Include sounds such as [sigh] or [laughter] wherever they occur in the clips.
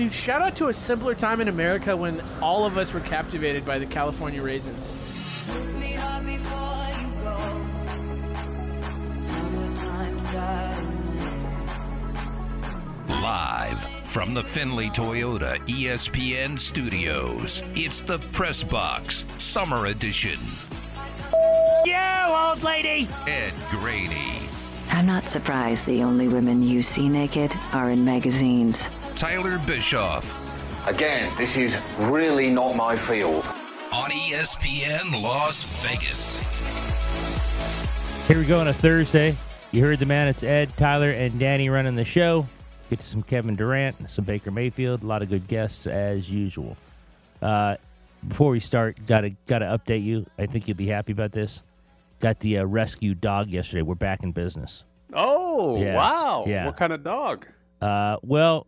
Dude, shout out to a simpler time in America when all of us were captivated by the California raisins. Kiss me hard before you go. Summertime sadness. Live from the Findlay Toyota ESPN studios, it's the Press Box Summer Edition. You old lady! Ed Graney, I'm not surprised the only women you see naked are in magazines. Tyler Bischoff Again, this is really not my field. on ESPN Las Vegas. Here we go on a Thursday. You heard the man. It's Ed, Tyler, and Danny running the show. Get to some Kevin Durant, some Baker Mayfield, a lot of good guests as usual. Uh, before we start, gotta gotta update you. I think you'll be happy about this. Got the uh, rescue dog yesterday. We're back in business. Oh, Yeah, wow. yeah. What kind of dog? Uh, well,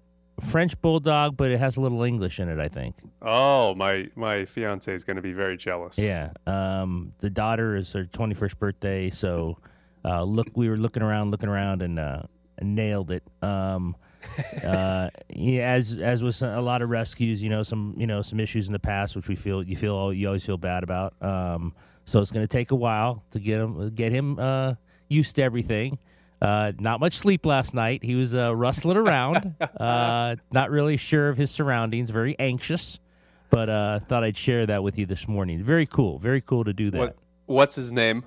French bulldog, but it has a little English in it. I think. Oh, my my fiance is going to be very jealous. Yeah. Um, the daughter is her 21st birthday, so uh, look, we were looking around, looking around, and, uh, nailed it. Um, [laughs] uh, yeah, as as with a lot of rescues, you know, some you know some issues in the past, which we feel you feel you always feel bad about. Um, so it's going to take a while to get him get him uh, used to everything. Uh, not much sleep last night. He was uh, rustling around, [laughs] uh, not really sure of his surroundings, very anxious. But uh, thought I'd share that with you this morning. Very cool, very cool to do that. What what's his name?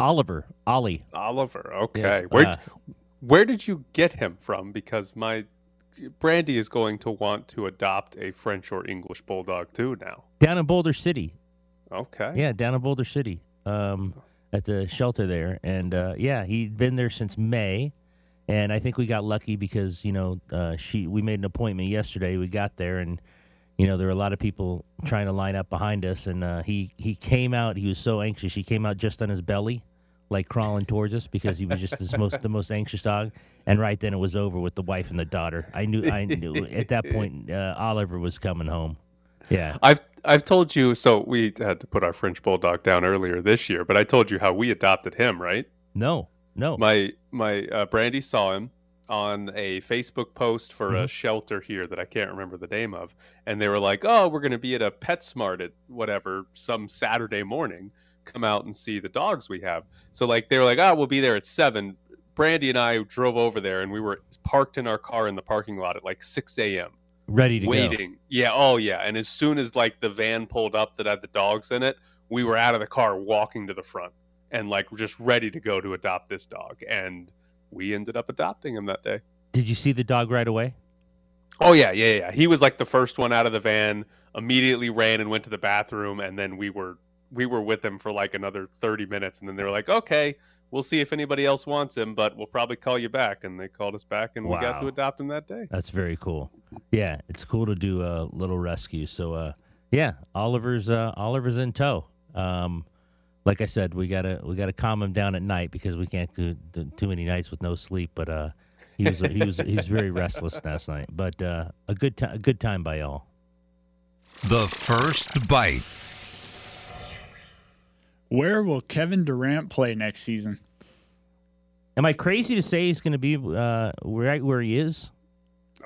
Oliver, Ollie. Oliver. Okay. Yes, where uh, where did you get him from? Because my Brandy is going to want to adopt a French or English bulldog too now. down in Boulder City. Okay. Yeah, down in Boulder City, um, at the shelter there, and uh, yeah, he'd been there since May, and I think we got lucky because you know uh, she we made an appointment yesterday. We got there, and you know there were a lot of people trying to line up behind us, and uh, he he came out. He was so anxious. He came out just on his belly, like crawling towards us because he was just the most the most anxious dog. And right then it was over with the wife and the daughter. I knew I knew at that point uh, Oliver was coming home. Yeah. I've I've told you so we had to put our French bulldog down earlier this year, but I told you how we adopted him, right? No. No. My my uh, Brandy saw him on a Facebook post for a shelter here that I can't remember the name of, and they were like, "Oh, we're going to be at a PetSmart at whatever some Saturday morning. Come out and see the dogs we have." So like they were like, "Oh, we'll be there at 7. Brandy and I drove over there, and we were parked in our car in the parking lot at like six a.m. Ready to go. waiting. Yeah, oh yeah. And as soon as like the van pulled up that had the dogs in it, we were out of the car walking to the front and like just ready to go to adopt this dog. And we ended up adopting him that day. Did you see the dog right away? Oh yeah, yeah, yeah. He was like the first one out of the van, immediately ran and went to the bathroom and then we were we were with him for like another 30 minutes and then they were like, "Okay, we'll see if anybody else wants him, but we'll probably call you back." And they called us back and we got to adopt him that day. That's very cool. Yeah, it's cool to do a little rescue. So, uh, yeah, Oliver's uh, Oliver's in tow. Um, like I said, we gotta we gotta calm him down at night because we can't do, do too many nights with no sleep. But uh, he was he was he was very restless last night. But uh, a good time a good time by all. The first bite. Where will Kevin Durant play next season? Am I crazy to say he's going to be uh, right where he is?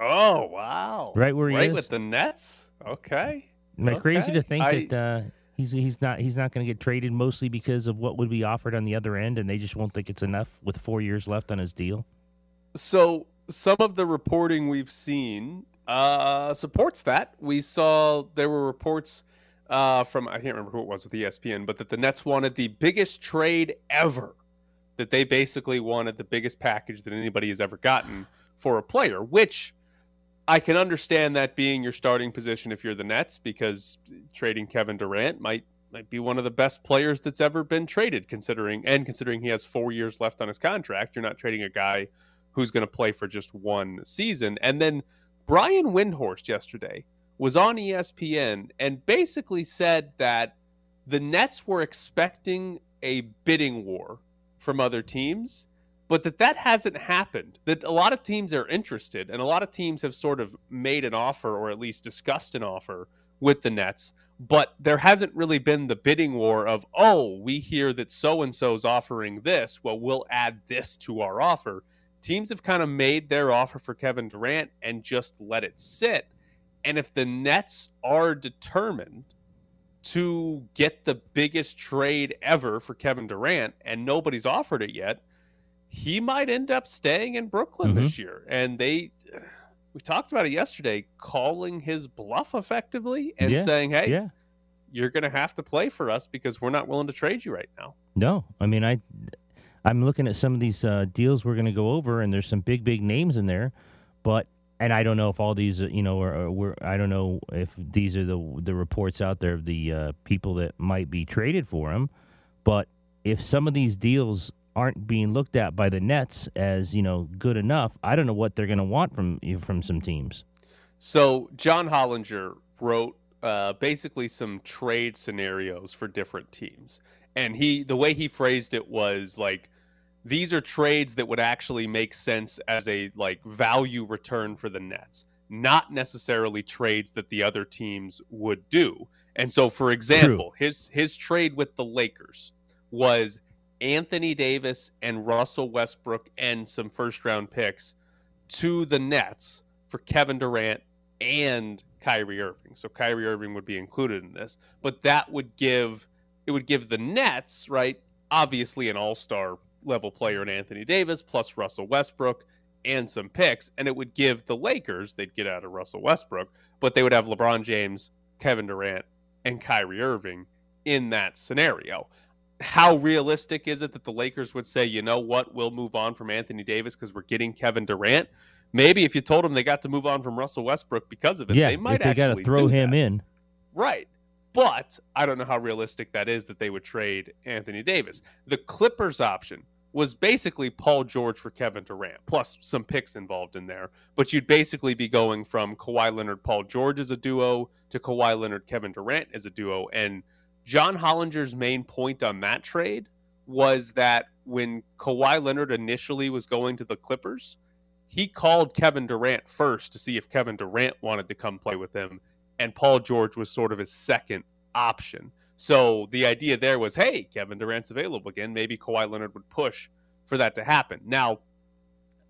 Oh, wow. Right where he right is? with the Nets? Okay. Am I crazy to think I- that uh, he's he's not he's not going to get traded mostly because of what would be offered on the other end, and they just won't think it's enough with four years left on his deal? So some of the reporting we've seen uh, supports that. We saw there were reports uh, from I can't remember who it was with ESPN, but that the Nets wanted the biggest trade ever. That they basically wanted the biggest package that anybody has ever gotten for a player, which I can understand that being your starting position if you're the Nets, because trading Kevin Durant might might be one of the best players that's ever been traded, considering and considering he has four years left on his contract. You're not trading a guy who's going to play for just one season. And then Brian Windhorst yesterday was on ESPN and basically said that the Nets were expecting a bidding war from other teams, but that that hasn't happened. That a lot of teams are interested and a lot of teams have sort of made an offer or at least discussed an offer with the Nets, but there hasn't really been the bidding war of, "Oh, we hear that so and so's offering this, well we'll add this to our offer." teams have kind of made their offer for Kevin Durant and just let it sit. And if the Nets are determined to get the biggest trade ever for Kevin Durant and nobody's offered it yet, he might end up staying in Brooklyn this year. And they we talked about it yesterday, calling his bluff effectively and Yeah, saying, "Hey, yeah. you're going to have to play for us because we're not willing to trade you right now." No, I mean I, I'm looking at some of these uh, deals we're going to go over, and there's some big, big names in there, but and I don't know if all these, uh, you know, are, are I don't know if these are the the reports out there of the uh, people that might be traded for him, but if some of these deals aren't being looked at by the Nets as you know good enough, I don't know what they're going to want from from some teams. So John Hollinger wrote uh, basically some trade scenarios for different teams, and he the way he phrased it was like these are trades that would actually make sense as a like value return for the Nets, not necessarily trades that the other teams would do. And so, for example, his his trade with the Lakers was Anthony Davis and Russell Westbrook and some first round picks to the Nets for Kevin Durant and Kyrie Irving. So Kyrie Irving would be included in this, but that would give it would give the Nets, right? Obviously an all-star level player in Anthony Davis plus Russell Westbrook and some picks, and it would give the Lakers, they'd get out of Russell Westbrook, but they would have LeBron James, Kevin Durant, and Kyrie Irving in that scenario. How realistic is it that the Lakers would say, you know what, we'll move on from Anthony Davis because we're getting Kevin Durant? Maybe if you told them they got to move on from Russell Westbrook because of it, yeah, they might if they got to throw him that. in. Right. But I don't know how realistic that is that they would trade Anthony Davis. The Clippers option was basically Paul George for Kevin Durant, plus some picks involved in there. But you'd basically be going from Kawhi Leonard, Paul George as a duo to Kawhi Leonard, Kevin Durant as a duo. And John Hollinger's main point on that trade was that when Kawhi Leonard initially was going to the Clippers, he called Kevin Durant first to see if Kevin Durant wanted to come play with him, and Paul George was sort of his second option. So the idea there was, hey, Kevin Durant's available again. Maybe Kawhi Leonard would push for that to happen. Now,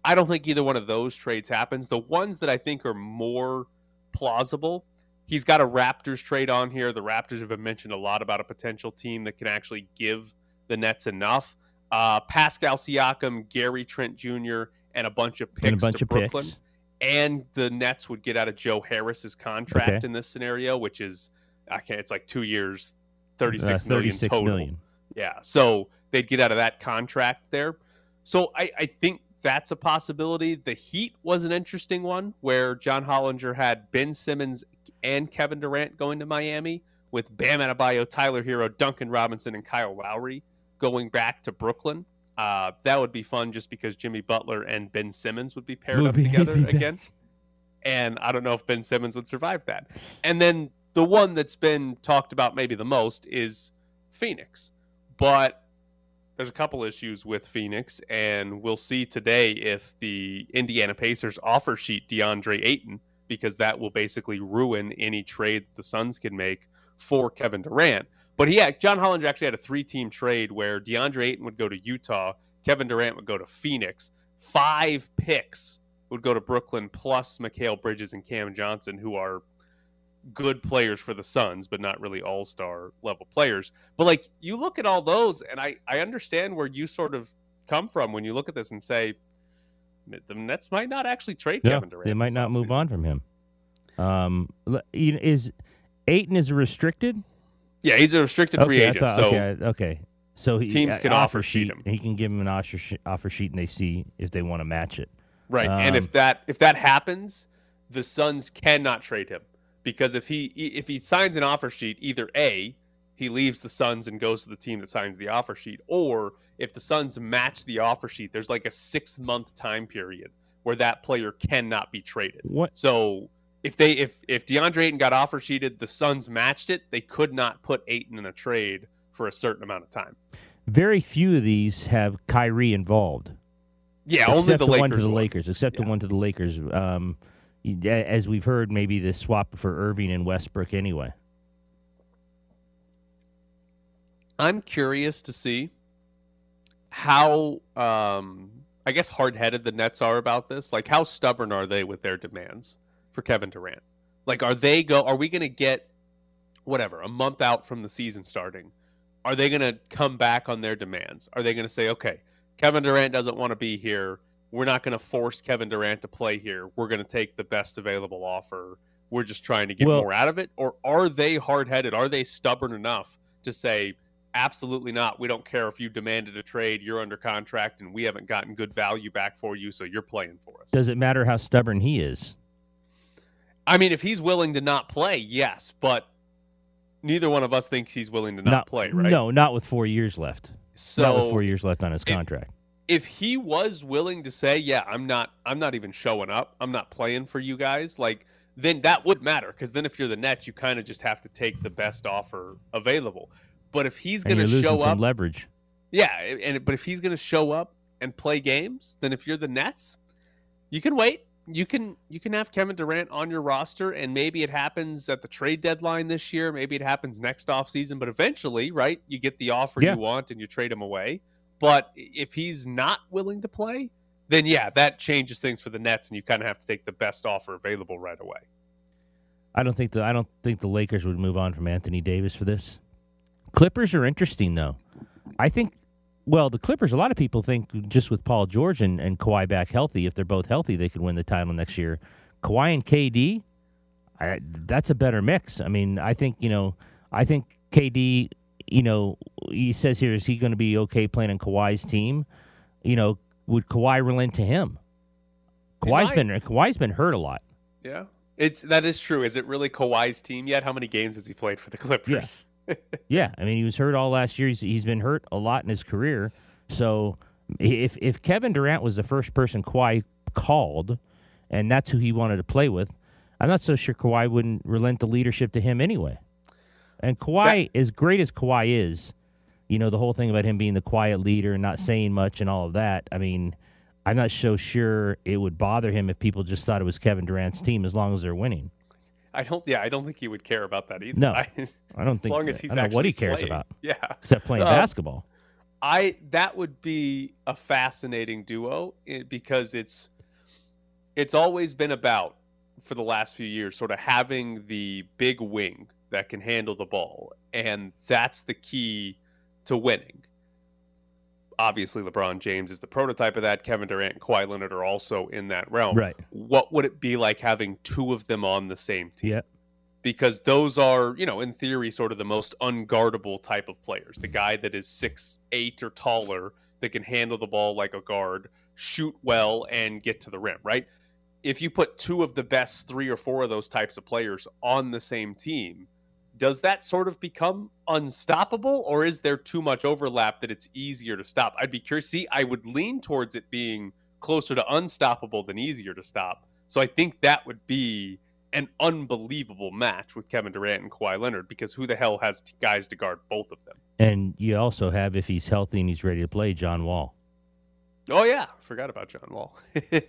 I don't think either one of those trades happens. The ones that I think are more plausible, he's got a Raptors trade on here. The Raptors have been mentioned a lot about a potential team that can actually give the Nets enough. Uh, Pascal Siakam, Gary Trent Jr., and a bunch of picks And a bunch to of Brooklyn. picks. And the Nets would get out of Joe Harris's contract Okay. in this scenario, which is I can't. it's like two years, Uh, thirty-six million total. million. Yeah. So they'd get out of that contract there. So I, I think that's a possibility. The Heat was an interesting one where John Hollinger had Ben Simmons and Kevin Durant going to Miami with Bam Adebayo, Tyler Herro, Duncan Robinson, and Kyle Lowry going back to Brooklyn. Uh, that would be fun just because Jimmy Butler and Ben Simmons would be paired Would up be- together [laughs] again. And I don't know if Ben Simmons would survive that. And then the one that's been talked about maybe the most is Phoenix. But there's a couple issues with Phoenix, and we'll see today if the Indiana Pacers offer sheet DeAndre Ayton, because that will basically ruin any trade the Suns can make for Kevin Durant. But he had, John Hollinger actually had a three team trade where DeAndre Ayton would go to Utah, Kevin Durant would go to Phoenix, five picks would go to Brooklyn, plus Mikal Bridges and Cam Johnson, who are good players for the Suns, but not really all star level players. But like you look at all those, and I I understand where you sort of come from when you look at this and say the Nets might not actually trade Yeah, Kevin Durant. they might not move offseason. on from him. Um, l- you know, is Ayton is restricted? Yeah, he's a restricted free okay, I agent. thought- so okay, okay. So he, teams uh, can offer offer sheet sheet. him. He can give him an offer, sh- offer sheet, and they see if they want to match it. Right. and Um, if that if that happens, the Suns cannot trade him because if he if he signs an offer sheet, either A, he leaves the Suns and goes to the team that signs the offer sheet, or if the Suns match the offer sheet, there's like a 6-month time period where that player cannot be traded. What? So if they if if DeAndre Ayton got offer sheeted, the Suns matched it, they could not put Ayton in a trade for a certain amount of time. Very few of these have Kyrie involved. Yeah, except only the, Lakers. one to the. Lakers, except the one to the Lakers. Um, as we've heard, maybe the swap for Irving and Westbrook anyway. I'm curious to see how um I guess hard headed the Nets are about this. Like how stubborn are they with their demands for Kevin Durant? Like are they go are we gonna get whatever, a month out from the season starting? Are they gonna come back on their demands? Are they gonna say, Okay, Kevin Durant doesn't want to be here. We're not gonna force Kevin Durant to play here. We're gonna take the best available offer. We're just trying to get Well- more out of it? Or are they hard headed? Are they stubborn enough to say, Absolutely not. We don't care if you demanded a trade. You're under contract, and we haven't gotten good value back for you, so you're playing for us. Does it matter how stubborn he is? I mean, if he's willing to not play, yes, but neither one of us thinks he's willing to not, play, right? No, not with four years left. not with So four years left on his contract. If he was willing to say, "Yeah, I'm not, I'm not even showing up. I'm not playing for you guys," like then that would matter because then if you're the Nets, you kind of just have to take the best offer available. But if he's going to show some up, leverage. Yeah, and but if he's going to show up and play games, then if you're the Nets, you can wait. You can you can have Kevin Durant on your roster, and maybe it happens at the trade deadline this year. Maybe it happens next offseason, but eventually, right? You get the offer Yeah. you want, and you trade him away. But if he's not willing to play, then yeah, that changes things for the Nets, and you kind of have to take the best offer available right away. I don't think the I don't think the Lakers would move on from Anthony Davis for this. Clippers are interesting though. I think well, the Clippers, a lot of people think just with Paul George and, and Kawhi back healthy, if they're both healthy, they could win the title next year. Kawhi and KD, I, that's a better mix. I mean, I think, you know, I think KD, you know, he says here, is he going to be okay playing on Kawhi's team? You know, would Kawhi relent to him? Kawhi's been Kawhi's been hurt a lot. Yeah, it's that is true. Is it really Kawhi's team yet? How many games has he played for the Clippers? [laughs] Yeah, I mean he was hurt all last year. He's, he's been hurt a lot in his career. So if if Kevin Durant was the first person Kawhi called, and that's who he wanted to play with, I'm not so sure Kawhi wouldn't relent the leadership to him anyway. And Kawhi, as great as Kawhi is, you know the whole thing about him being the quiet leader and not saying much and all of that. I mean, I'm not so sure it would bother him if people just thought it was Kevin Durant's team as long as they're winning. I don't. Yeah, I don't think he would care about that either. No, [laughs] I, I don't think. as long as he's I don't know what he cares playing. about. [laughs] Yeah, except playing Uh, basketball. I that would be a fascinating duo eh, because it's it's always been about for the last few years sort of having the big wing that can handle the ball and that's the key to winning. Obviously LeBron James is the prototype of that. Kevin Durant and Kawhi Leonard are also in that realm. Right. What would it be like having two of them on the same team? Yeah. because those are, you know, in theory, sort of the most unguardable type of players. The guy that is six eight or taller that can handle the ball like a guard, shoot well, and get to the rim. Right. If you put two of the best three or four of those types of players on the same team, does that sort of become unstoppable, or is there too much overlap that it's easier to stop? I'd be curious. See, I would lean towards it being closer to unstoppable than easier to stop. So I think that would be an unbelievable match with Kevin Durant and Kawhi Leonard because who the hell has guys to guard both of them? And you also have, if he's healthy and he's ready to play, John Wall. Oh yeah, forgot about John Wall.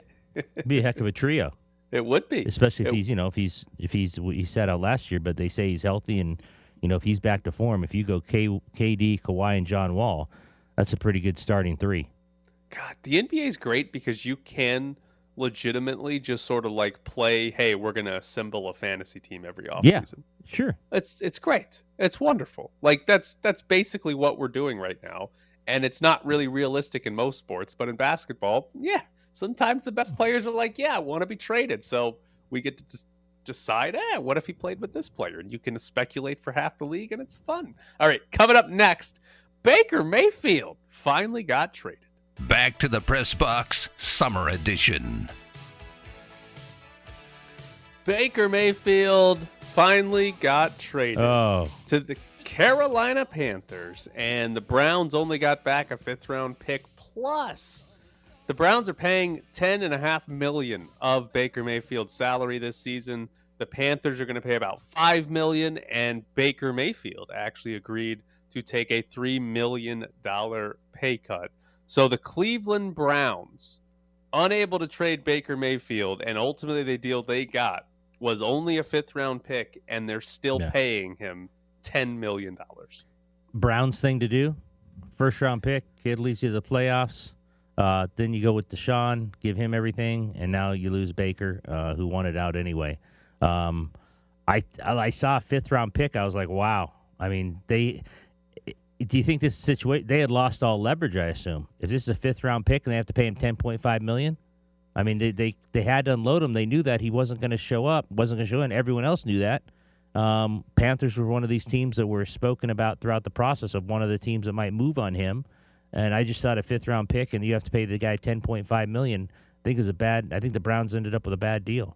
[laughs] Be a heck of a trio, it would be, especially if It- he's, you know, if he's if he's he sat out last year, but they say he's healthy and you know if he's back to form. If you go K, KD, Kawhi, and John Wall, that's a pretty good starting three. God, the NBA is great because you can legitimately just sort of like play. Hey, we're gonna assemble a fantasy team every offseason. Yeah. Sure. It's it's great. It's wonderful. Like that's that's basically what we're doing right now. And it's not really realistic in most sports, but in basketball, yeah, sometimes the best players are like, yeah, I want to be traded. So we get to just decide, eh, what if he played with this player? And you can speculate for half the league, and it's fun. All right, coming up next, Baker Mayfield finally got traded. Back to the Press Box Summer Edition. Baker Mayfield finally got traded. Oh, to the Carolina Panthers, and the Browns only got back a fifth round pick plus. The Browns are paying ten and a half million of Baker Mayfield's salary this season. The Panthers are going to pay about five million, and Baker Mayfield actually agreed to take a three million dollar pay cut. So the Cleveland Browns, unable to trade Baker Mayfield, and ultimately the deal they got was only a fifth round pick, and they're still Yeah. paying him ten million dollars. Browns thing to do. First round pick, kid leads you to the playoffs. Uh, then you go with Deshaun, give him everything, and now you lose Baker, uh, who wanted out anyway. Um, I I saw a fifth round pick. I was like, wow. I mean, they. Do you think this situation? They had lost all leverage. I assume if this is a fifth round pick and they have to pay him ten point five million. I mean, they, they they had to unload him. They knew that he wasn't going to show up, wasn't going to show up, and Everyone else knew that. Um, Panthers were one of these teams that were spoken about throughout the process of one of the teams that might move on him. And I just thought a fifth round pick, and you have to pay the guy ten point five million. I think it was a bad. I think the Browns ended up with a bad deal.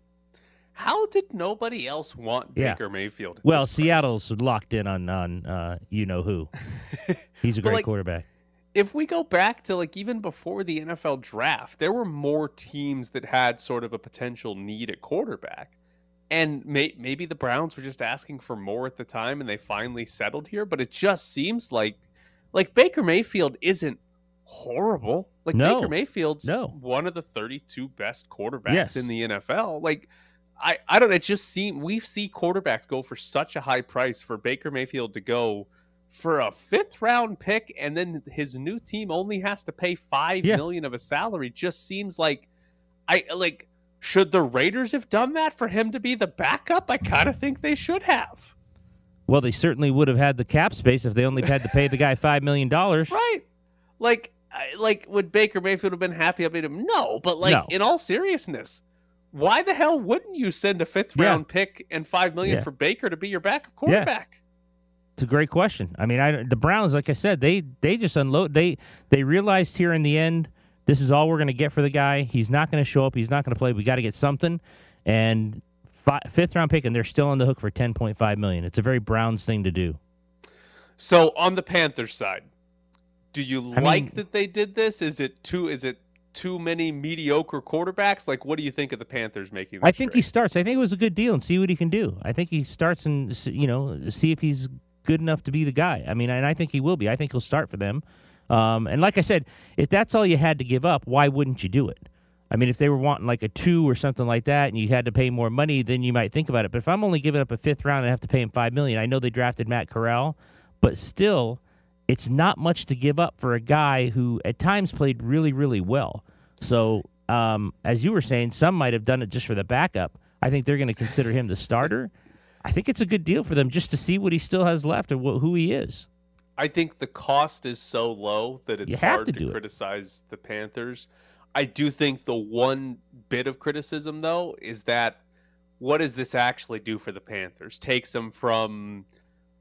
How did nobody else want Yeah. Baker Mayfield? Well? Seattle's locked in on on uh, you know who. [laughs] He's a great like, quarterback. if we go back to like even before the NFL draft, there were more teams that had sort of a potential need at quarterback. And may- maybe the Browns were just asking for more at the time and they finally settled here, but it just seems like like Baker Mayfield isn't horrible. Like No. Baker Mayfield's No. one of the 32 best quarterbacks Yes. in the NFL. Like I I don't know, it just seem we see quarterbacks go for such a high price for Baker Mayfield to go for a fifth round pick and then his new team only has to pay five million Yeah. of a salary just seems like I like should the Raiders have done that for him to be the backup? I kind of think they should have. Well, they certainly would have had the cap space if they only had to pay the guy five million dollars. Right. Like like would Baker Mayfield have been happy about him? No, but like No. in all seriousness, why the hell wouldn't you send a fifth Yeah. round pick and five million Yeah. for Baker to be your backup quarterback? It's a great question. I mean, I, the Browns, like I said, they they just unload. They they realized here in the end, this is all we're going to get for the guy. He's not going to show up. He's not going to play. We got to get something. And fi- fifth round pick, and they're still on the hook for ten point five million. It's a very Browns thing to do. So on the Panthers side, do you I like mean- that they did this? Is it too is it too many mediocre quarterbacks? Like what do you think of the Panthers making this I think he starts. I think it was a good deal, and see what he can do. I think he starts and you know see if he's good enough to be the guy. I mean, and I think he will be. I think he'll start for them. Um, and like I said, if that's all you had to give up, why wouldn't you do it? I mean, if they were wanting like a two or something like that, and you had to pay more money, then you might think about it. But if I'm only giving up a fifth round and have to pay him five million, I know they drafted Matt Corral, but still, it's not much to give up for a guy who at times played really, really well. So, um, as you were saying, some might have done it just for the backup. I think they're going to consider him the starter. I think it's a good deal for them just to see what he still has left and wh- who he is. I think the cost is so low that it's hard to to, criticize the Panthers. I do think the one bit of criticism though is that what does this actually do for the Panthers? Takes them from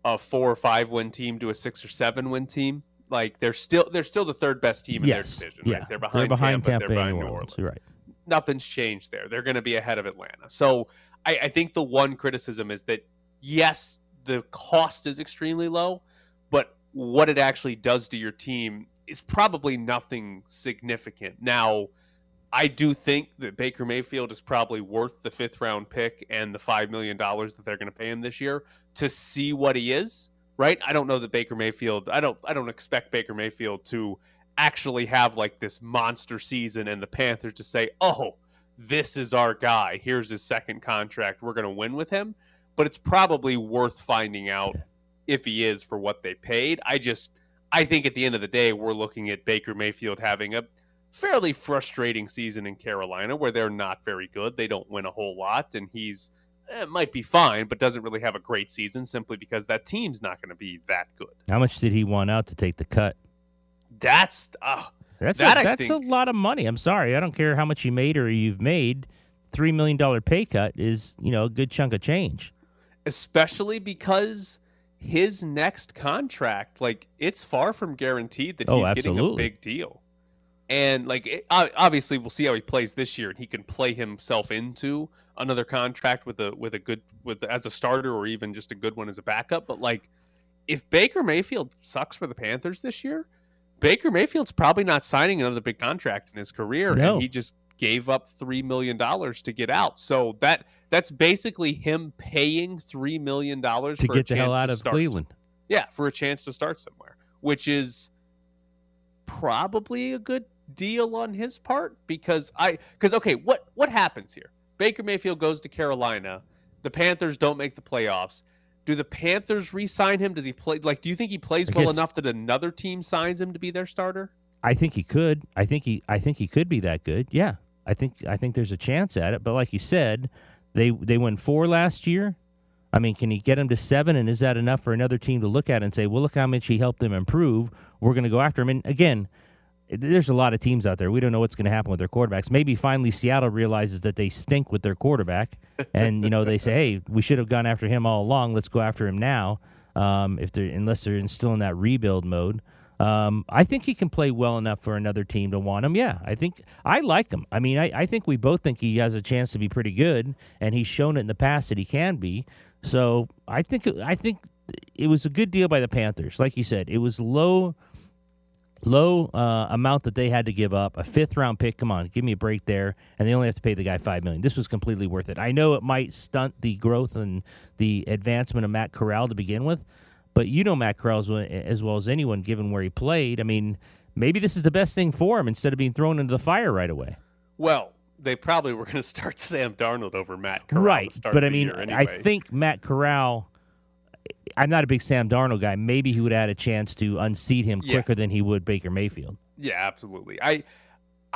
a four or five win team to a six or seven win team. Like they're still they're still the third best team in yes, their division. yeah, Right? They're behind, Tampa, Tampa, they're behind New Orleans. You're right. Nothing's changed there. They're going to be ahead of Atlanta. So I, I think the one criticism is that yes, the cost is extremely low, but what it actually does to your team is probably nothing significant. Now, I do think that Baker Mayfield is probably worth the fifth round pick and the five million dollars that they're going to pay him this year to see what he is. Right? I don't know that Baker Mayfield. I don't. I don't expect Baker Mayfield to actually have like this monster season and the Panthers to say, "Oh, this is our guy. Here's his second contract. We're going to win with him." But it's probably worth finding out if he is for what they paid. I just I think at the end of the day we're looking at Baker Mayfield having a fairly frustrating season in Carolina where they're not very good. They don't win a whole lot and he's eh, might be fine but doesn't really have a great season simply because that team's not going to be that good. How much did he want out to take the cut? That's uh, That's That a, that's think- a lot of money. I'm sorry, I don't care how much you made or you've made. Three million dollar pay cut is you know a good chunk of change. especially because his next contract, like it's far from guaranteed that Oh, he's getting a big deal. And like it, obviously, we'll see how he plays this year, and he can play himself into another contract with a with a good with as a starter or even just a good one as a backup. But like, if Baker Mayfield sucks for the Panthers this year, Baker Mayfield's probably not signing another big contract in his career, No. and he just gave up three million dollars to get out. So that that's basically him paying three million dollars To for get a the hell out of start. Cleveland. Yeah, for a chance to start somewhere, which is probably a good deal on his part because I because okay, what what happens here? Baker Mayfield goes to Carolina. The Panthers don't make the playoffs. Do the Panthers re-sign him? Does he play like do you think he plays I well enough that another team signs him to be their starter? I think he could. I think he. I think he could be that good. Yeah, I think. I think there's a chance at it. But like you said, they they won four last year. I mean, can he get him to seven? And is that enough for another team to look at and say, well, look how much he helped them improve? We're going to go after him. And again, there's a lot of teams out there. We don't know what's going to happen with their quarterbacks. Maybe finally Seattle realizes that they stink with their quarterback, [laughs] and you know they say, "Hey, we should have gone after him all along. Let's go after him now." Um, if they're unless they're still in that rebuild mode, um, I think he can play well enough for another team to want him. Yeah, I think I like him. I mean, I, I think we both think he has a chance to be pretty good, and he's shown it in the past that he can be. So I think I think it was a good deal by the Panthers. Like you said, it was low low uh, amount that they had to give up a fifth round pick come on give me a break there and they only have to pay the guy five million this was completely worth it i know it might stunt the growth and the advancement of matt corral to begin with but you know matt corral as well, as anyone given where he played i mean maybe this is the best thing for him instead of being thrown into the fire right away Well, they probably were going to start [laughs] Sam Darnold over Matt Corral. right but i mean year i think matt corral i'm not a big sam darnold guy maybe he would have a chance to unseat him Yeah. quicker than he would baker mayfield Yeah, absolutely. I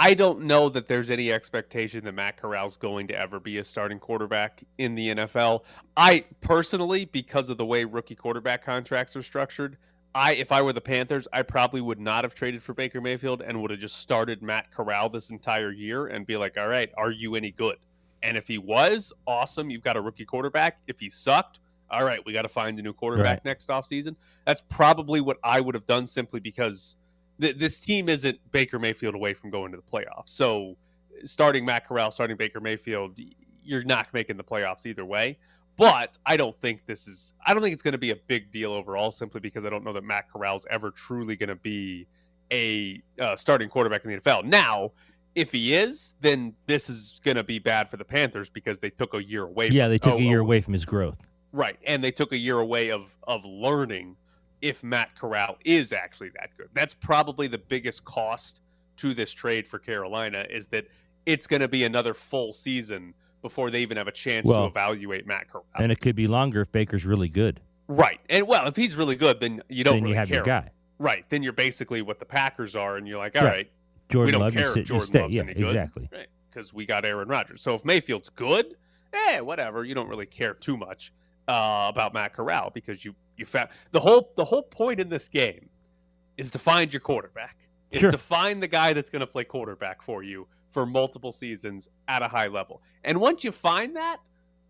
I don't know that there's any expectation that Matt Corral's going to ever be a starting quarterback in the NFL. I personally, because of the way rookie quarterback contracts are structured, I if I were the Panthers, I probably would not have traded for Baker Mayfield and would have just started Matt Corral this entire year and be like, "All right, are you any good?" And if he was, awesome, you've got a rookie quarterback. If he sucked, all right, we got to find a new quarterback Right. next offseason. That's probably what I would have done simply because th- this team isn't Baker Mayfield away from going to the playoffs. So starting Matt Corral, starting Baker Mayfield, you're not making the playoffs either way. But I don't think this is. I don't think it's going to be a big deal overall, simply because I don't know that Matt Corral's ever truly going to be a uh, starting quarterback in the NFL. Now, if he is, then this is going to be bad for the Panthers because they took a year away. yeah from, they took oh, a year oh, away from his growth Right, and they took a year away of of learning if Matt Corral is actually that good. That's probably the biggest cost to this trade for Carolina is that it's going to be another full season before they even have a chance to evaluate Matt Corral. and it could be longer if baker's really good right, and well, if he's really good, then you don't then really you have care. your guy Right, then you're basically what the Packers are, and you're like, all Right. right, we jordan don't love care if sit, you Jordan stay Love's yeah any good. exactly right? Because we got Aaron Rodgers. So if Mayfield's good, eh, whatever. You don't really care too much uh, about Matt Corral because you you found the whole the whole point in this game is to find your quarterback. Is Sure. to find the guy that's going to play quarterback for you for multiple seasons at a high level. And once you find that,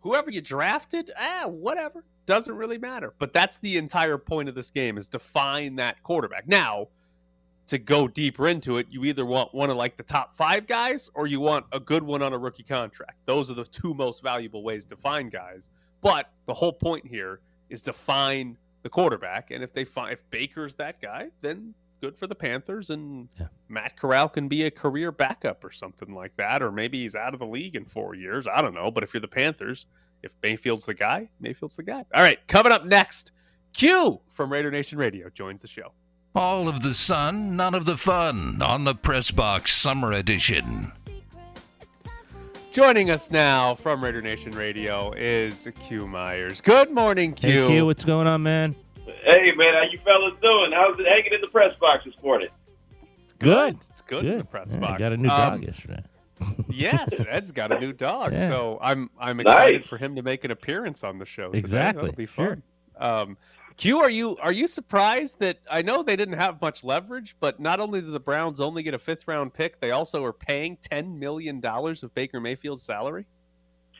whoever you drafted, ah, whatever, doesn't really matter. But that's the entire point of this game is to find that quarterback. Now, to go deeper into it, you either want one of like the top five guys or you want a good one on a rookie contract. Those are the two most valuable ways to find guys. But the whole point here is to find the quarterback, and if they find if Baker's that guy, then good for the Panthers, and Yeah. Matt Corral can be a career backup or something like that, or maybe he's out of the league in four years. I don't know. But if you're the Panthers, if Mayfield's the guy, Mayfield's the guy. All right, coming up next, Q from Raider Nation Radio joins the show. All of the sun, none of the fun on the Press Box Summer Edition. Joining us now from Raider Nation Radio is Q Myers. Good morning, Q. hey q what's going on man Hey man, how you fellas doing? How's it hanging in the press box this morning? It's good It's good, in the press Yeah, I box. got a new Um, dog yesterday yes, [laughs] Ed's got a new dog, Yeah. so I'm I'm excited Nice. for him to make an appearance on the show. Today. Exactly, That'll be sure. fun. Um, Q, are you are you surprised that I know they didn't have much leverage, but not only did the Browns only get a fifth round pick, they also are paying ten million dollars of Baker Mayfield's salary.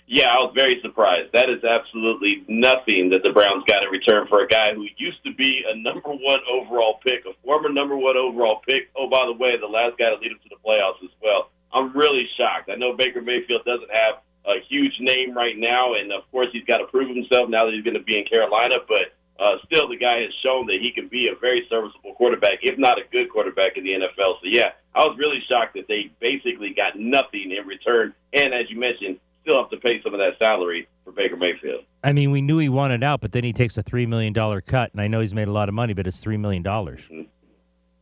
Yeah, I was very surprised. That is absolutely nothing that the Browns got in return for a guy who used to be a number one overall pick, a former number one overall pick. Oh, by the way, the last guy to lead him to the playoffs as well. I'm really shocked. I know Baker Mayfield doesn't have a huge name right now, and of course he's got to prove himself now that he's going to be in Carolina. But uh, still, the guy has shown that he can be a very serviceable quarterback, if not a good quarterback in the NFL. So yeah, I was really shocked that they basically got nothing in return, and as you mentioned, still have to pay some of that salary for Baker Mayfield. i mean we knew he wanted out but then he takes a three million dollar cut and i know he's made a lot of money but it's three million dollars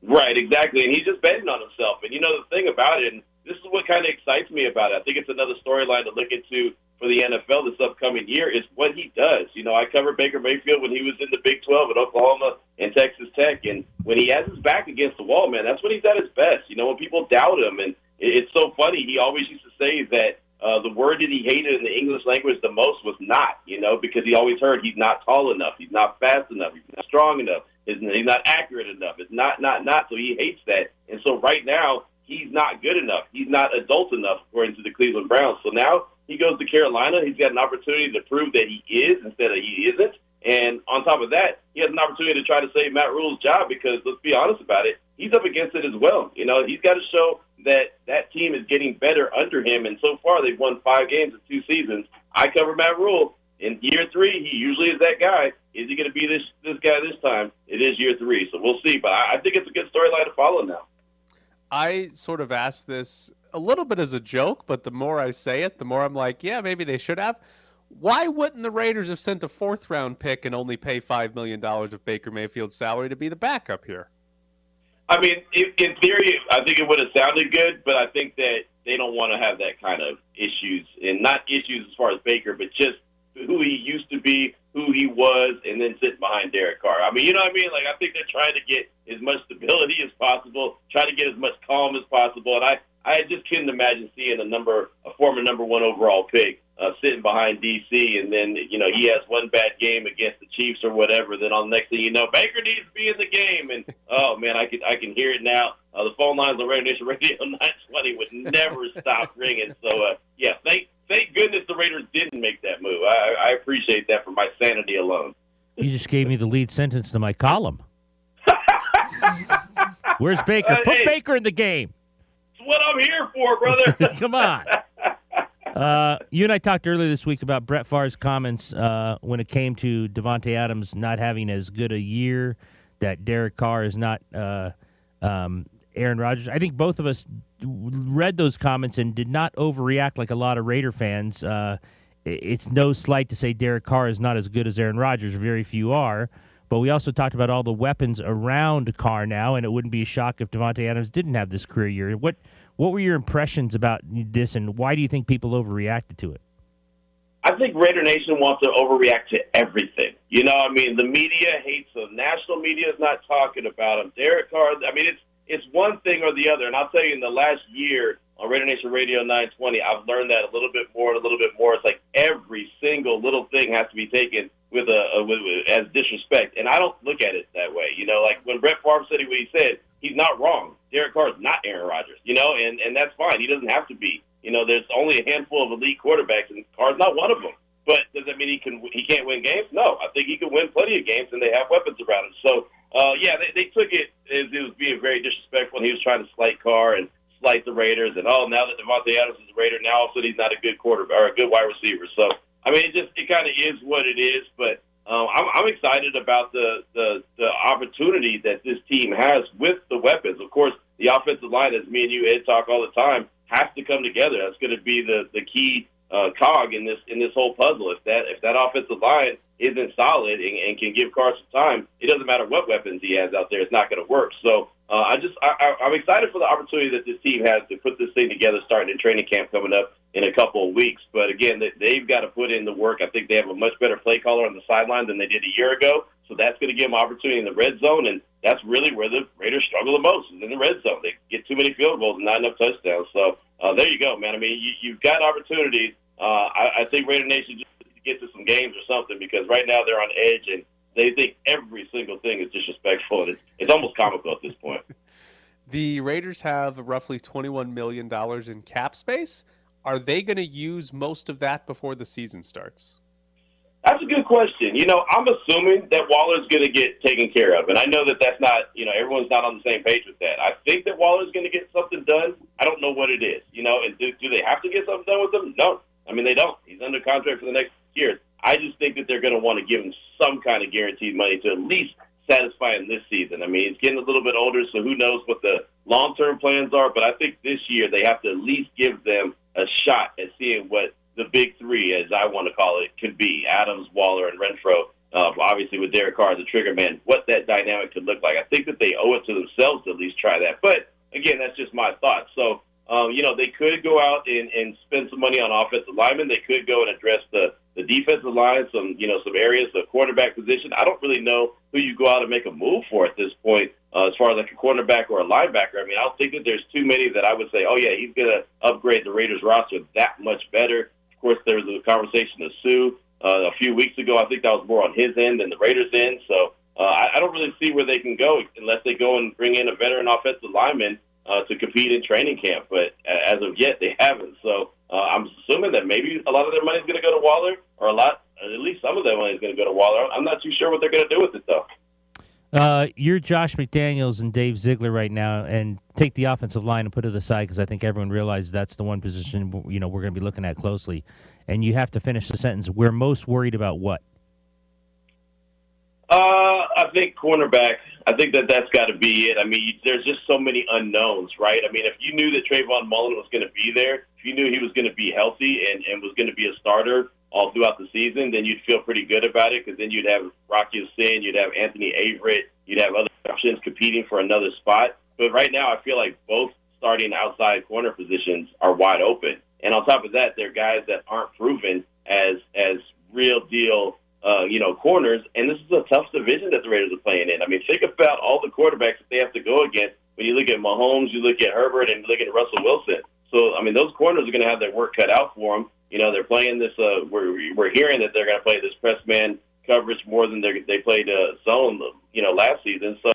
Right, exactly. And he's just betting on himself. And you know the thing about it, and this is what kind of excites me about it. I think it's another storyline to look into for the NFL this upcoming year is what he does. You know, I covered Baker Mayfield when he was in the Big 12 at Oklahoma and Texas Tech. And when he has his back against the wall, man, that's when he's at his best. You know, when people doubt him, and it's so funny. He always used to say that uh, the word that he hated in the English language the most was not. You know, because he always heard he's not tall enough, he's not fast enough, he's not strong enough, he's he's not accurate enough. It's not, not, not. So he hates that. And so right now, he's not good enough. He's not adult enough, according to the Cleveland Browns. So now he goes to Carolina. He's got an opportunity to prove that he is instead of he isn't. And on top of that, he has an opportunity to try to save Matt Rhule's job because let's be honest about it, he's up against it as well. You know, he's got to show that that team is getting better under him. And so far, they've won five games in two seasons. I cover Matt Rhule. In year three, he usually is that guy. Is he going to be this this guy this time? It is year three, so we'll see. But I, I think it's a good storyline to follow now. I sort of asked this a little bit as a joke, but the more I say it, the more I'm like, yeah, maybe they should have. Why wouldn't the Raiders have sent a fourth round pick and only pay $5 million of Baker Mayfield's salary to be the backup here? I mean, in, in theory, I think it would have sounded good, but I think that they don't want to have that kind of issues, and not issues as far as Baker, but just who he used to be, who he was, and then sitting behind Derek Carr. I mean, you know what I mean? Like, I think they're trying to get as much stability as possible, trying to get as much calm as possible, and I, I just couldn't imagine seeing a number, a former number one overall pick, uh, sitting behind DC, and then you know he has one bad game against the Chiefs or whatever. Then on the next thing you know, Baker needs to be in the game, and [laughs] oh man, I can I can hear it now. Uh, the phone lines on Raider Nation Radio [laughs] 920 would never stop ringing. So uh, yeah, thank thank goodness the Raiders didn't make that move. I, I appreciate that for my sanity alone. You just gave me the lead sentence to my column. [laughs] Where's Baker? Uh, Put hey. Baker in the game. It's what I'm here for, brother. [laughs] Come on. [laughs] Uh, you and I talked earlier this week about Brett Favre's comments uh, when it came to Davante Adams not having as good a year, that Derek Carr is not uh, um, Aaron Rodgers. I think both of us read those comments and did not overreact like a lot of Raider fans. Uh, it's no slight to say Derek Carr is not as good as Aaron Rodgers. Very few are. But we also talked about all the weapons around Carr now, and it wouldn't be a shock if Davante Adams didn't have this career year. What what were your impressions about this, and why do you think people overreacted to it? I think Raider Nation wants to overreact to everything. You know, I mean, the media hates him. National media is not talking about him. Derek Carr. I mean, it's it's one thing or the other. And I'll tell you, in the last year on Raider Nation Radio 920, I've learned that a little bit more and a little bit more. It's like every single little thing has to be taken with a, a with, with, as disrespect, and I don't look at it that way. You know, like when Brett Favre said what he said, he's not wrong. Derek Carr is not Aaron Rodgers. You know, and and that's fine. He doesn't have to be. You know, there's only a handful of elite quarterbacks, and Carr's not one of them. But does that mean he can he can't win games? No, I think he can win plenty of games, and they have weapons around him. So, uh, yeah, they, they took it as it was being very disrespectful, and he was trying to slight Carr and slight the Raiders, and oh, now that Davante Adams is a Raider, now all of a sudden he's not a good quarterback or a good wide receiver. So, I mean, it just it kind of is what it is. But um, I'm, I'm excited about the, the the opportunity that this team has with the weapons. Of course, the offensive line, as me and you Ed talk all the time, has to come together. That's going to be the the key uh, cog in this in this whole puzzle. If that if that offensive line isn't solid and, and can give Carson time, it doesn't matter what weapons he has out there. It's not going to work. So uh, I just I, I'm excited for the opportunity that this team has to put this thing together, starting in training camp coming up in a couple of weeks. But again, they, they've got to put in the work. I think they have a much better play caller on the sideline than they did a year ago. So that's going to give them opportunity in the red zone, and that's really where the Raiders struggle the most is in the red zone. They get too many field goals and not enough touchdowns. So uh, there you go, man. I mean, you, you've got opportunities. Uh, I, I think Raider Nation just get to some games or something because right now they're on edge and they think every single thing is disrespectful, and it's, it's almost comical at this point. [laughs] The Raiders have roughly $21 million in cap space. Are they going to use most of that before the season starts? That's a good question. You know, I'm assuming that Waller's going to get taken care of, and I know that that's not, you know, everyone's not on the same page with that. I think that Waller's going to get something done. I don't know what it is. You know, and do, do they have to get something done with him? No. I mean, they don't. He's under contract for the next years. I just think that they're going to want to give him some kind of guaranteed money to at least satisfy him this season. I mean, he's getting a little bit older, so who knows what the long term plans are. But I think this year they have to at least give them a shot at seeing what the big three, as I want to call it, could be Adams, Waller, and Renfrow. Uh, obviously, with Derek Carr as a trigger man, what that dynamic could look like. I think that they owe it to themselves to at least try that. But again, that's just my thoughts. So Um, you know, they could go out and, and spend some money on offensive linemen. They could go and address the, the defensive line, some you know some areas, the quarterback position. I don't really know who you go out and make a move for at this point, uh, as far as like a cornerback or a linebacker. I mean, I don't think that there's too many that I would say, oh yeah, he's going to upgrade the Raiders roster that much better. Of course, there was a conversation of Sue uh, a few weeks ago. I think that was more on his end than the Raiders' end. So uh, I, I don't really see where they can go unless they go and bring in a veteran offensive lineman uh, to compete in training camp. But as of yet, they [laughs] haven't. So uh, I'm assuming that maybe a lot of their money is going to go to Waller, or a lot, at least some of their money is going to go to Waller. I'm not too sure what they're going to do with it though. Uh, you're Josh McDaniels and Dave Ziegler right now, and take the offensive line and put it aside because I think everyone realizes that's the one position you know we're going to be looking at closely. And you have to finish the sentence. We're most worried about what? Uh, I think cornerback. I think that that's got to be it. I mean, there's just so many unknowns, right? I mean, if you knew that Trayvon Mullen was going to be there, if you knew he was going to be healthy and, and was going to be a starter all throughout the season, then you'd feel pretty good about it because then you'd have Rock Ya-Sin, you'd have Anthony Averett, you'd have other options competing for another spot. But right now, I feel like both starting outside corner positions are wide open. And on top of that, they're guys that aren't proven as as real deal uh, you know, corners. And this is a tough division that the Raiders are playing in. I mean, think about all the quarterbacks that they have to go against. When you look at Mahomes, you look at Herbert, and you look at Russell Wilson. So, I mean, those corners are going to have their work cut out for them. You know, they're playing this. Uh, we're we're hearing that they're going to play this press man coverage more than they they played uh, zone. You know, last season. So.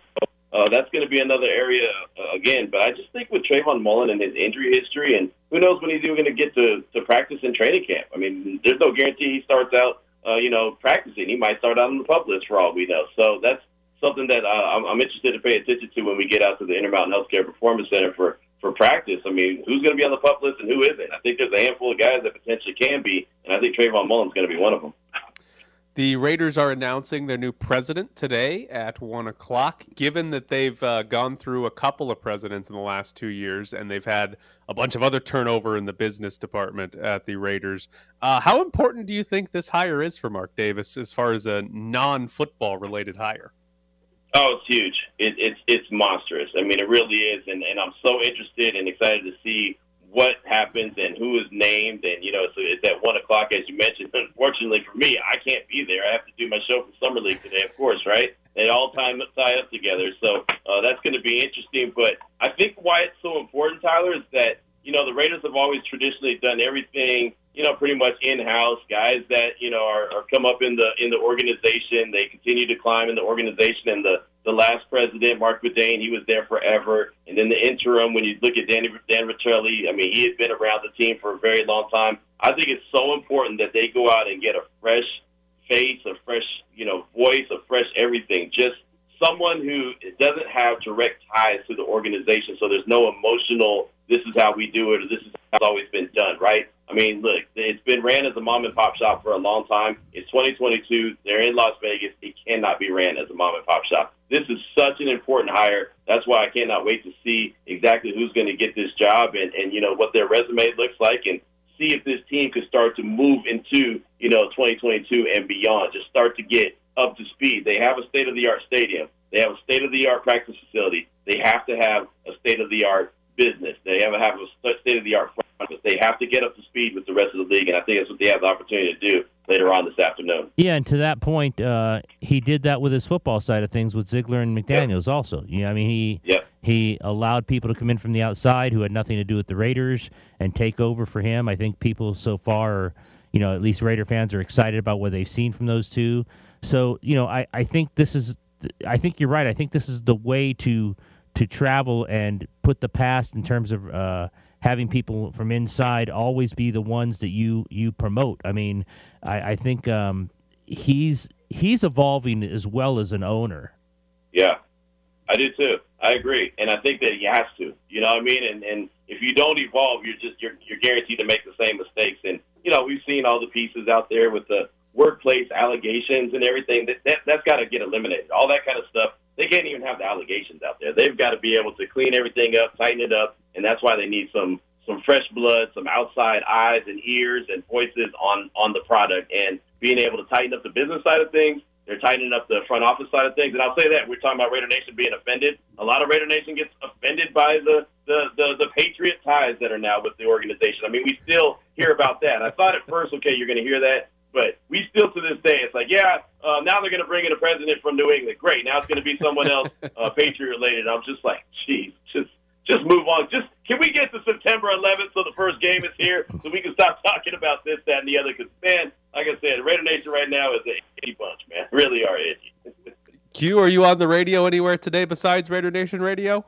Uh, that's going to be another area uh, again. But I just think with Trayvon Mullen and his injury history, and who knows when he's even going to get to to practice in training camp. I mean, there's no guarantee he starts out uh, you know, practicing. He might start out on the pup list for all we know. So that's something that uh, I'm, I'm interested to pay attention to when we get out to the Intermountain Healthcare Performance Center for for practice. I mean, who's going to be on the pup list and who isn't? I think there's a handful of guys that potentially can be, and I think Trayvon Mullen's going to be one of them. The Raiders are announcing their new president today at one o'clock. Given that they've uh, gone through a couple of presidents in the last two years, and they've had a bunch of other turnover in the business department at the Raiders, uh, how important do you think this hire is for Mark Davis as far as a non-football related hire? Oh, it's huge. It, it's it's monstrous. I mean, it really is, and, and I'm so interested and excited to see what happens and who is named. And, you know, so it's at 1 o'clock, as you mentioned. [laughs] Unfortunately for me, I can't be there. I have to do my show for Summer League today, of course, right? They all time tie up together. So uh, that's going to be interesting. But I think why it's so important, Tyler, is that, you know, the Raiders have always traditionally done everything you know, pretty much in-house guys that you know are, are come up in the in the organization. They continue to climb in the organization. And the the last president, Marc Badain, he was there forever. And then the interim, when you look at Danny Dan Ventrelle, I mean, he had been around the team for a very long time. I think it's so important that they go out and get a fresh face, a fresh you know voice, a fresh everything. Just someone who doesn't have direct ties to the organization, so there's no emotional. This is how we do it, or this is how it's always been done, right? I mean, look, it's been ran as a mom and pop shop for a long time. It's 2022. They're in Las Vegas. It cannot be ran as a mom and pop shop. This is such an important hire. That's why I cannot wait to see exactly who's going to get this job and, and you know what their resume looks like and see if this team could start to move into you know 2022 and beyond. Just start to get up to speed. They have a state of the art stadium. They have a state of the art practice facility. They have to have a state of the art business. They have to have a state of the art They have to get up to speed with the rest of the league, and I think that's what they have the opportunity to do later on this afternoon. Yeah, and to that point, uh, he did that with his football side of things with Ziegler and McDaniels. Yep. Also, yeah, I mean he yep. he allowed people to come in from the outside who had nothing to do with the Raiders and take over for him. I think people so far, are, you know, at least Raider fans are excited about what they've seen from those two. So you know, I I think this is, I think you're right. I think this is the way to to travel and put the past in terms of uh, having people from inside always be the ones that you you promote. I mean, I, I think um, he's he's evolving as well as an owner. Yeah, I do too. I agree, and I think that he has to. You know what I mean? And and if you don't evolve, you're just you're you're guaranteed to make the same mistakes. And you know, we've seen all the pieces out there with the workplace allegations and everything. That, that that's got to get eliminated. All that kind of stuff they can't even have the allegations out there. They've got to be able to clean everything up, tighten it up, and that's why they need some some fresh blood, some outside eyes and ears and voices on on the product, and being able to tighten up the business side of things. they're tightening up the front office side of things. And I'll say that we're talking about Raider Nation being offended. A lot of Raider Nation gets offended by the the the, the Patriot ties that are now with the organization. I mean, we still hear about that. I thought at first, okay, you're going to hear that, we still to this day, it's like, yeah, uh, now they're going to bring in a president from New England. Great, now it's going to be someone else [laughs] uh, Patriot related. I'm just like, geez, just just move on. Just can we get to September 11th so the first game is here so we can stop talking about this, that, and the other? Because man, like I said, Raider Nation right now is a edgy bunch, man. Really are edgy. [laughs] Q, are you on the radio anywhere today besides Raider Nation Radio?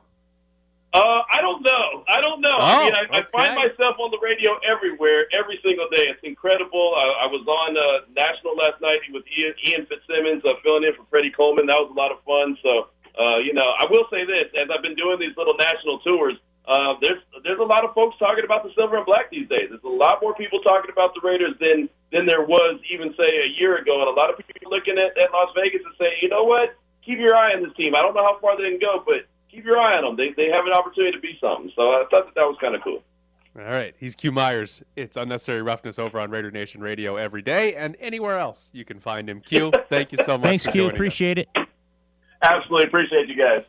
Uh, I don't know. I don't know. Oh, I mean, I, I find myself on the radio everywhere, every single day. It's incredible. I, I was on uh, National last night with Ian, Ian Fitzsimmons, uh, filling in for Freddie Coleman. That was a lot of fun. So, uh, you know, I will say this: as I've been doing these little national tours, uh, there's there's a lot of folks talking about the silver and black these days. There's a lot more people talking about the Raiders than than there was even say a year ago, and a lot of people looking at, at Las Vegas and saying, you know what, keep your eye on this team. I don't know how far they can go, but keep your eye on them. They they have an opportunity to be something. So I thought that that was kind of cool. All right, he's Q Myers. It's unnecessary roughness over on Raider Nation Radio every day and anywhere else you can find him. Q, thank you so much. Thanks, for Q. joining us. Appreciate it. Absolutely appreciate you guys.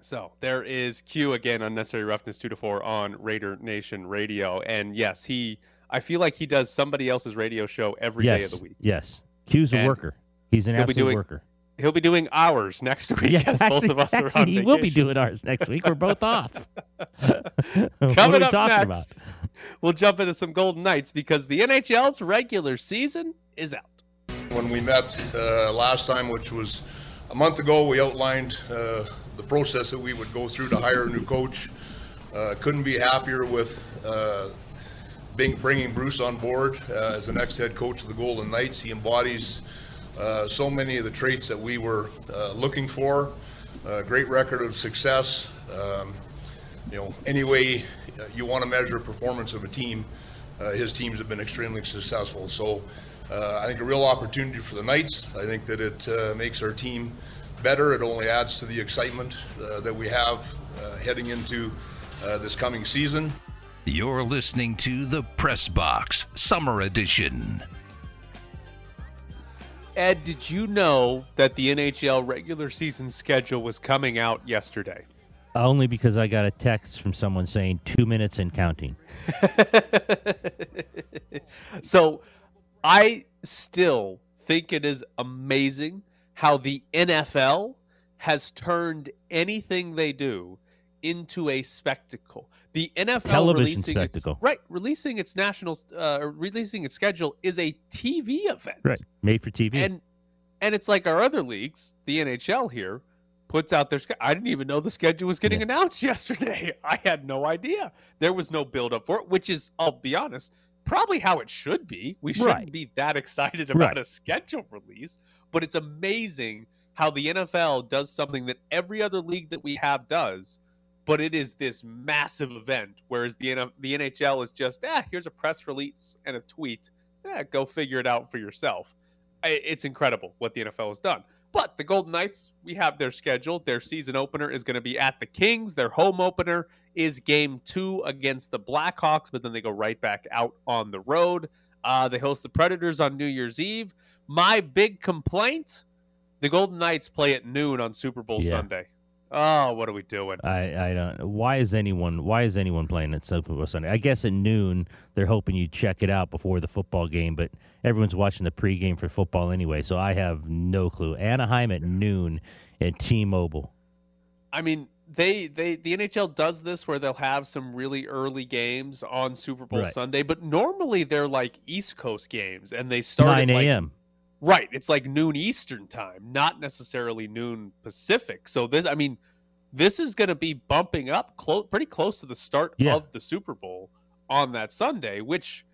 So there is Q again, unnecessary roughness two to four on Raider Nation Radio, and yes, he. I feel like he does somebody else's radio show every day yes. of the week. Yes. Q's a And worker. He's an absolute doing- worker. He'll be doing ours next week. Yes, as actually, both of us are actually, on he will be doing ours next week. We're both off. [laughs] what are Coming we up talking next, about? we'll jump into some Golden Knights because the NHL's regular season is out. When we met uh, last time, which was a month ago, we outlined uh, the process that we would go through to hire a new coach. Uh, Couldn't be happier with uh, being, bringing Bruce on board uh, as the next head coach of the Golden Knights. He embodies uh, so many of the traits that we were uh, looking for. Uh, Great record of success. Um, You know, any way uh, you want to measure performance of a team, uh, his teams have been extremely successful. So I think a real opportunity for the Knights. I think that it makes our team better. It only adds to the excitement that we have heading into this coming season. You're listening to the Press Box Summer Edition. Ed, did you know that the NHL regular season schedule was coming out yesterday? Uh, only because I got a text from someone saying two minutes and counting. [laughs] so I still think it is amazing how the NFL has turned anything they do into a spectacle. The NFL Television releasing spectacle. its right releasing its national uh, releasing its schedule is a TV event. Right. Made for TV. And and it's like our other leagues, the NHL here puts out their schedule. I didn't even know the schedule was getting Yeah. announced [laughs] yesterday. I had no idea. There was no build up for it, which is, I'll be honest, probably how it should be. We shouldn't Right. be that excited about Right. a schedule release, but it's amazing how the NFL does something that every other league that we have does. But it is this massive event, whereas the NF the NHL is just, ah, here's a press release and a tweet. Eh, go figure it out for yourself. I- It's incredible what the NFL has done. But the Golden Knights, we have their schedule. Their season opener is going to be at the Kings. Their home opener is game two against the Blackhawks, but then they go right back out on the road. Uh, they host the Predators on New Year's Eve. My big complaint the Golden Knights play at noon on Super Bowl Yeah. Sunday. Oh, what are we doing? I, I don't. Why is anyone? Why is anyone playing at Super Bowl Sunday? I guess at noon they're hoping you check it out before the football game, but everyone's watching the pregame for football anyway. So I have no clue. Anaheim at noon at T-Mobile. I mean, they they the NHL does this where they'll have some really early games on Super Bowl Right. Sunday, but normally they're like East Coast games and they start at, Nine a.m. Right, it's like noon Eastern time, not necessarily noon Pacific. So this, I mean, this is going to be bumping up close, pretty close to the start Yeah. of the Super Bowl on that Sunday, which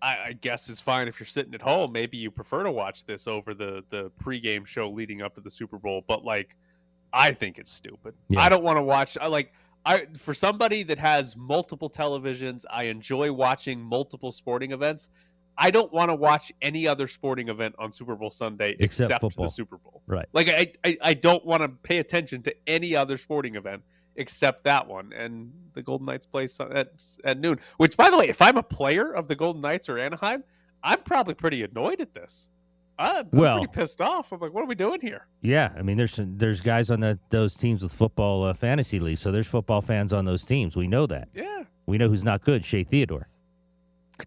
I, I guess is fine if you're sitting at home. Maybe you prefer to watch this over the the pregame show leading up to the Super Bowl, but like, I think it's stupid. Yeah. I don't want to watch. I like. I for somebody that has multiple televisions, I enjoy watching multiple sporting events. I don't want to watch any other sporting event on Super Bowl Sunday Except except, the Super Bowl. Right. Like I, I, I don't want to pay attention to any other sporting event except that one. And the Golden Knights play at at noon. Which, by the way, if I'm a player of the Golden Knights or Anaheim, I'm probably pretty annoyed at this I'm, Well- pretty pissed off. I'm like, what are we doing here? Yeah, I mean, there's there's guys on the, those teams with football uh, fantasy leagues, so there's football fans on those teams. We know that. Yeah. We know who's not good. Shea Theodore.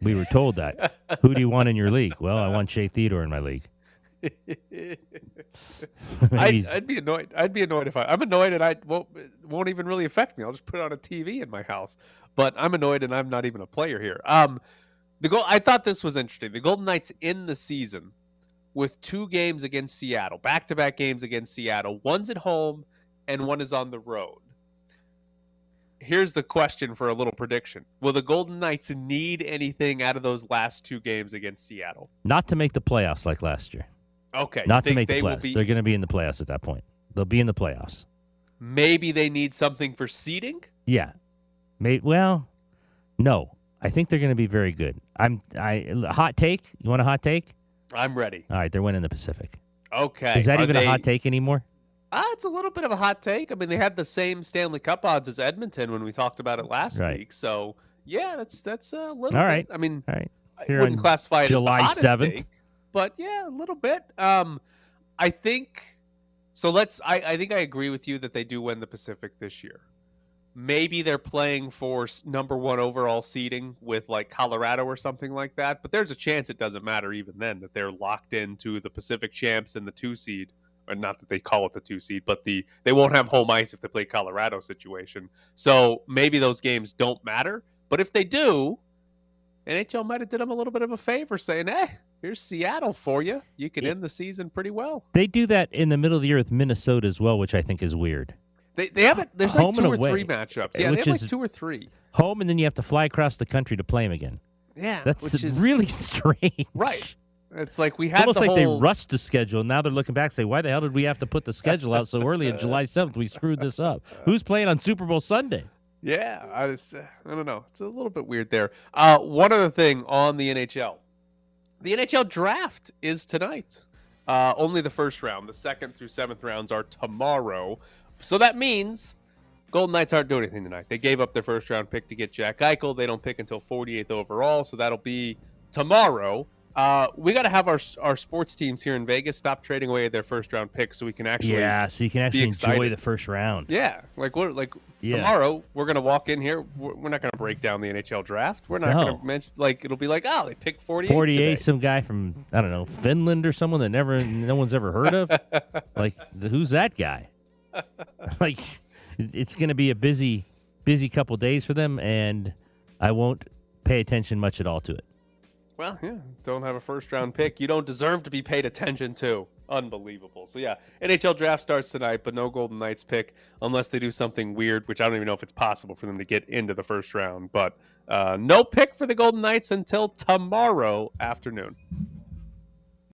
We were told that. Who do you want in your league? Well, I want Shea Theodore in my league. [laughs] I'd, I'd be annoyed. I'd be annoyed if I. I'm annoyed and I won't. It won't even really affect me. I'll just put it on a TV in my house. But I'm annoyed and I'm not even a player here. Um, the goal. I thought this was interesting. The Golden Knights in the season with two games against Seattle, back-to-back games against Seattle. One's at home and one is on the road. Here's the question for a little prediction: Will the Golden Knights need anything out of those last two games against Seattle? not to make the playoffs like last year. Okay, Not to make the playoffs. be- They're going to be in the playoffs at that point. They'll be in the playoffs. Maybe they need something for seeding. Yeah. May, well, no. I think they're going to be very good. I'm I hot take. You want a hot take? I'm ready. All right, they're winning the Pacific. Okay. Is that Are even they- a hot take anymore? Ah, it's a little bit of a hot take. I mean, they had the same Stanley Cup odds as Edmonton when we talked about it last Right. week. So yeah, that's that's a little. All bit- right. I mean, All right. I wouldn't classify it July as hottest 7th. but yeah, a little bit. Um, I think so. Let's. I I think I agree with you that they do win the Pacific this year. Maybe they're playing for number one overall seeding with like Colorado or something like that. But there's a chance it doesn't matter even then that they're locked into the Pacific champs and the two seed. Or not that they call it the two seed, but the they won't have home ice if they play Colorado situation. So maybe those games don't matter. But if they do, NHL might have did them a little bit of a favor, saying, "Hey, here's Seattle for you. You can end the season pretty well." They do that in the middle of the year with Minnesota as well, which I think is weird. They they haven't. There's like Home two and or away, three matchups. Yeah, which have is- like two or three. Home, and then you have to fly across the country to play them again. Yeah, That's which is really [laughs] strange. right. It's like we It's had almost the like they rushed the schedule. Now they're looking back, and say, "Why the hell did we have to put the schedule out so early on July seventh? We screwed this up. [laughs] Who's playing on Super Bowl Sunday?" Yeah, I just, I don't know. It's a little bit weird there. Uh, one other thing on the NHL, the NHL draft is tonight. Uh, only the first round. The second through seventh rounds are tomorrow. So that means Golden Knights aren't doing anything tonight. They gave up their first round pick to get Jack Eichel. They don't pick until 48th overall, so that'll be tomorrow. Uh, we got to have our our sports teams here in Vegas stop trading away their first round picks so we can actually yeah, so you can actually enjoy the first round. Yeah, like what? Like Yeah. tomorrow, we're gonna walk in here. We're, we're not gonna break down the NHL draft. We're not No. gonna mention like it'll be like, oh, they picked forty-eight. 48, some guy from I don't know Finland or someone that never no one's ever heard of. [laughs] like, the, who's that guy? [laughs] like, it's going to be a busy, busy couple days for them, and I won't pay attention much at all to it. Well, yeah, don't have a first round pick. You don't deserve to be paid attention to. Unbelievable. So yeah, NHL draft starts tonight, but no Golden Knights pick unless they do something weird, which I don't even know if it's possible for them to get into the first round. But uh, no pick for the Golden Knights until tomorrow afternoon.